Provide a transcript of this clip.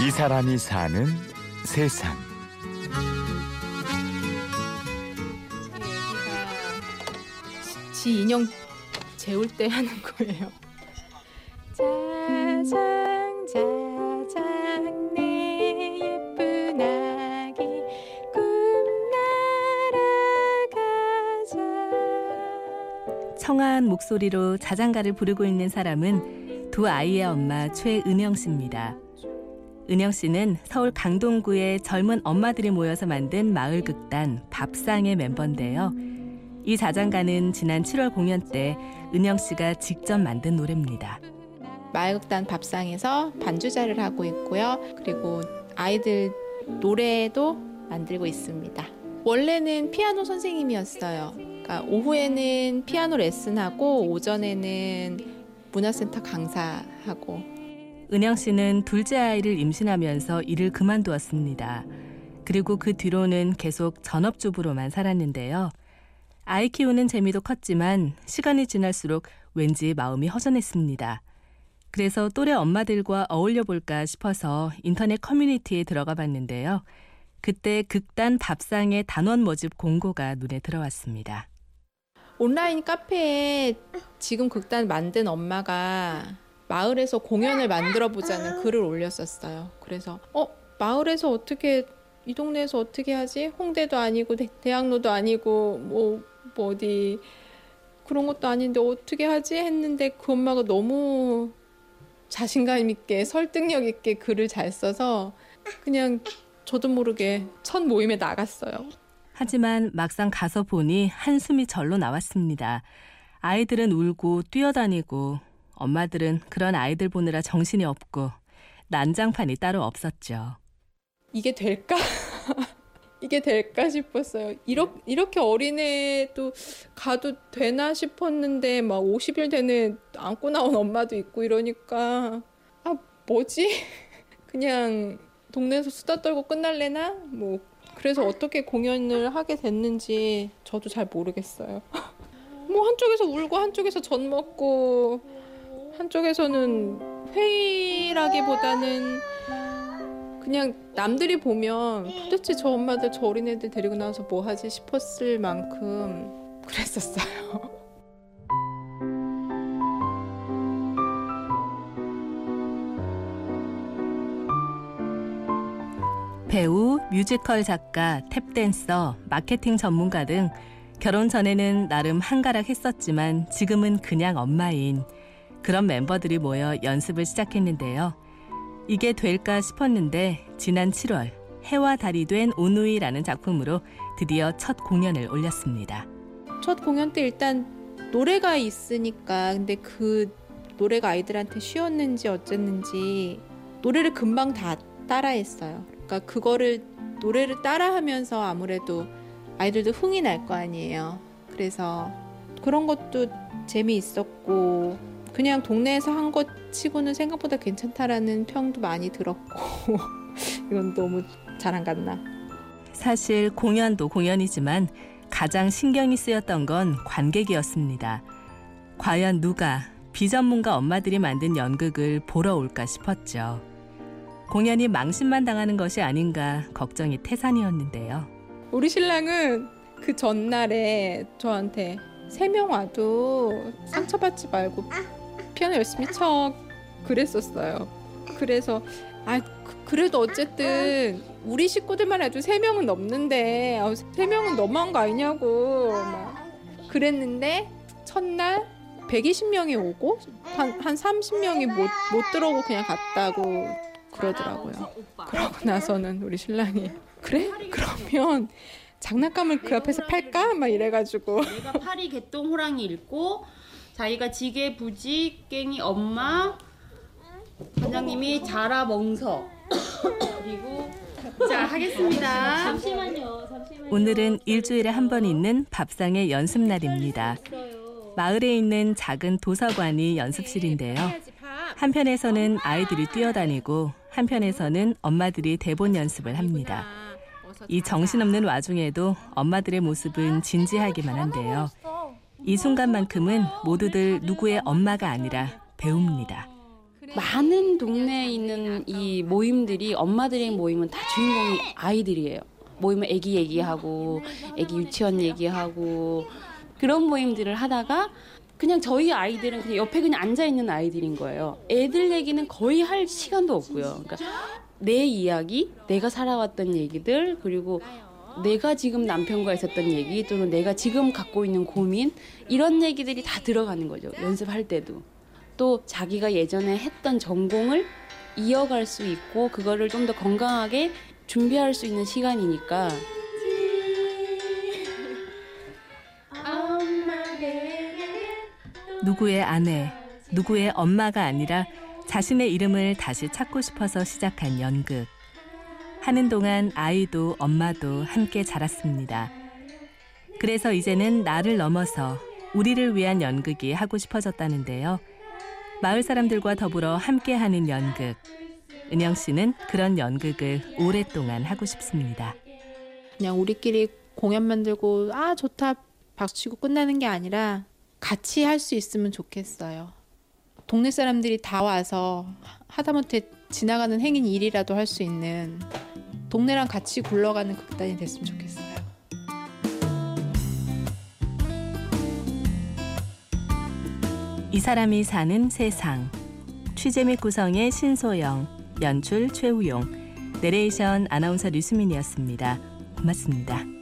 이 사람이 사는 세상. 지 인형 재울 때 하는 거예요. 짜장 짜장 내 예쁜 아기 꿈 날아가자 청아한 목소리로 자장가를 부르고 있는 사람은 두 아이의 엄마 최은영 씨입니다. 은영 씨는 서울 강동구의 젊은 엄마들이 모여서 만든 마을 극단 밥상의 멤버인데요. 이 자장가는 지난 7월 공연 때 은영 씨가 직접 만든 노래입니다. 마을극단 밥상에서 반주자를 하고 있고요. 그리고 아이들 노래도 만들고 있습니다. 원래는 피아노 선생님이었어요. 그러니까 오후에는 피아노 레슨하고 오전에는 문화센터 강사하고 은영 씨는 둘째 아이를 임신하면서 일을 그만두었습니다. 그리고 그 뒤로는 계속 전업주부로만 살았는데요. 아이 키우는 재미도 컸지만 시간이 지날수록 왠지 마음이 허전했습니다. 그래서 또래 엄마들과 어울려 볼까 싶어서 인터넷 커뮤니티에 들어가 봤는데요. 그때 극단 밥상의 단원 모집 공고가 눈에 들어왔습니다. 온라인 카페에 지금 극단 만든 엄마가 마을에서 공연을 만들어 보자는 글을 올렸었어요. 그래서 어 마을에서 어떻게 이 동네에서 어떻게 하지? 홍대도 아니고 대, 대학로도 아니고 뭐, 뭐 어디 그런 것도 아닌데 어떻게 하지? 했는데 그 엄마가 너무 자신감 있게 설득력 있게 글을 잘 써서 그냥 저도 모르게 첫 모임에 나갔어요. 하지만 막상 가서 보니 한숨이 절로 나왔습니다. 아이들은 울고 뛰어다니고 엄마들은 그런 아이들 보느라 정신이 없고 난장판이 따로 없었죠. 이게 될까? 이게 될까 싶었어요. 이렇게, 이렇게 어린애도 가도 되나 싶었는데 막 50일 되는 안고 나온 엄마도 있고 이러니까 아 뭐지? 그냥 동네에서 수다 떨고 끝날래나? 뭐 그래서 어떻게 공연을 하게 됐는지 저도 잘 모르겠어요. 뭐 한쪽에서 울고 한쪽에서 전 먹고 한쪽에서는 회의라기보다는 그냥 남들이 보면 도대체 저 엄마들 저 어린애들 데리고 나와서 뭐 하지 싶었을 만큼 그랬었어요. 배우, 뮤지컬 작가, 탭댄서, 마케팅 전문가 등 결혼 전에는 나름 한가락 했었지만 지금은 그냥 엄마인 그런 멤버들이 모여 연습을 시작했는데요. 이게 될까 싶었는데 지난 7월 해와 달이 된 오누이라는 작품으로 드디어 첫 공연을 올렸습니다. 첫 공연 때 일단 노래가 있으니까 근데 그 노래가 아이들한테 쉬웠는지 어쨌는지 노래를 금방 다 따라했어요. 그러니까 그거를 노래를 따라하면서 아무래도 아이들도 흥이 날 거 아니에요. 그래서 그런 것도 재미있었고 그냥 동네에서 한 것 치고는 생각보다 괜찮다라는 평도 많이 들었고 이건 너무 잘 안 갔나. 사실 공연도 공연이지만 가장 신경이 쓰였던 건 관객이었습니다. 과연 누가 비전문가 엄마들이 만든 연극을 보러 올까 싶었죠. 공연이 망신만 당하는 것이 아닌가 걱정이 태산이었는데요. 우리 신랑은 그 전날에 저한테 세 명 와도 상처받지 말고 피아노 열심히 쳐 그랬었어요. 그래서 아 그, 래도 어쨌든 우리 식구들만 해도 세 명은 넘는데 아, 세 명은 너무한 거 아니냐고 막 그랬는데 첫날 120명이 오고 한, 한 30명이 못, 못 들어오고 그냥 갔다고 그러더라고요. 그러고 나서는 우리 신랑이 그래? 그러면 장난감을 그 앞에서 팔까? 막 이래가지고 얘가 파리 개똥 호랑이 읽고 자기가 지게 부지 깽이 엄마 관장님이 자라 멍서 그리고 자 하겠습니다. 잠시만요. 잠시만요. 오늘은 일주일에 한 번 있는 밥상의 연습 날입니다. 마을에 있는 작은 도서관이 연습실인데요. 한편에서는 아이들이 뛰어다니고 한편에서는 엄마들이 대본 연습을 합니다. 이 정신없는 와중에도 엄마들의 모습은 진지하기만 한데요. 이 순간만큼은 모두들 누구의 엄마가 아니라 배웁니다. 많은 동네에 있는 이 모임들이 엄마들의 모임은 다 주인공이 아이들이에요. 모이면 애기 얘기하고 애기 유치원 얘기하고 그런 모임들을 하다가 그냥 저희 아이들은 그냥 옆에 그냥 앉아 있는 아이들인 거예요. 애들 얘기는 거의 할 시간도 없고요. 그러니까 내 이야기, 내가 살아왔던 얘기들 그리고 내가 지금 남편과 있었던 얘기 또는 내가 지금 갖고 있는 고민 이런 얘기들이 다 들어가는 거죠. 연습할 때도. 또 자기가 예전에 했던 전공을 이어갈 수 있고 그거를 좀 더 건강하게 준비할 수 있는 시간이니까 누구의 아내, 누구의 엄마가 아니라 자신의 이름을 다시 찾고 싶어서 시작한 연극. 하는 동안 아이도 엄마도 함께 자랐습니다. 그래서 이제는 나를 넘어서 우리를 위한 연극이 하고 싶어졌다는데요. 마을 사람들과 더불어 함께 하는 연극. 은영 씨는 그런 연극을 오랫동안 하고 싶습니다. 그냥 우리끼리 공연 만들고 아 좋다 박수 치고 끝나는 게 아니라 같이 할 수 있으면 좋겠어요. 동네 사람들이 다 와서 하다못해 지나가는 행인 일이라도 할 수 있는 동네랑 같이 굴러가는 극단이 됐으면 좋겠어요. 이 사람이 사는 세상. 취재 및 구성의 신소영, 연출 최우용, 내레이션 아나운서 류수민이었습니다. 고맙습니다.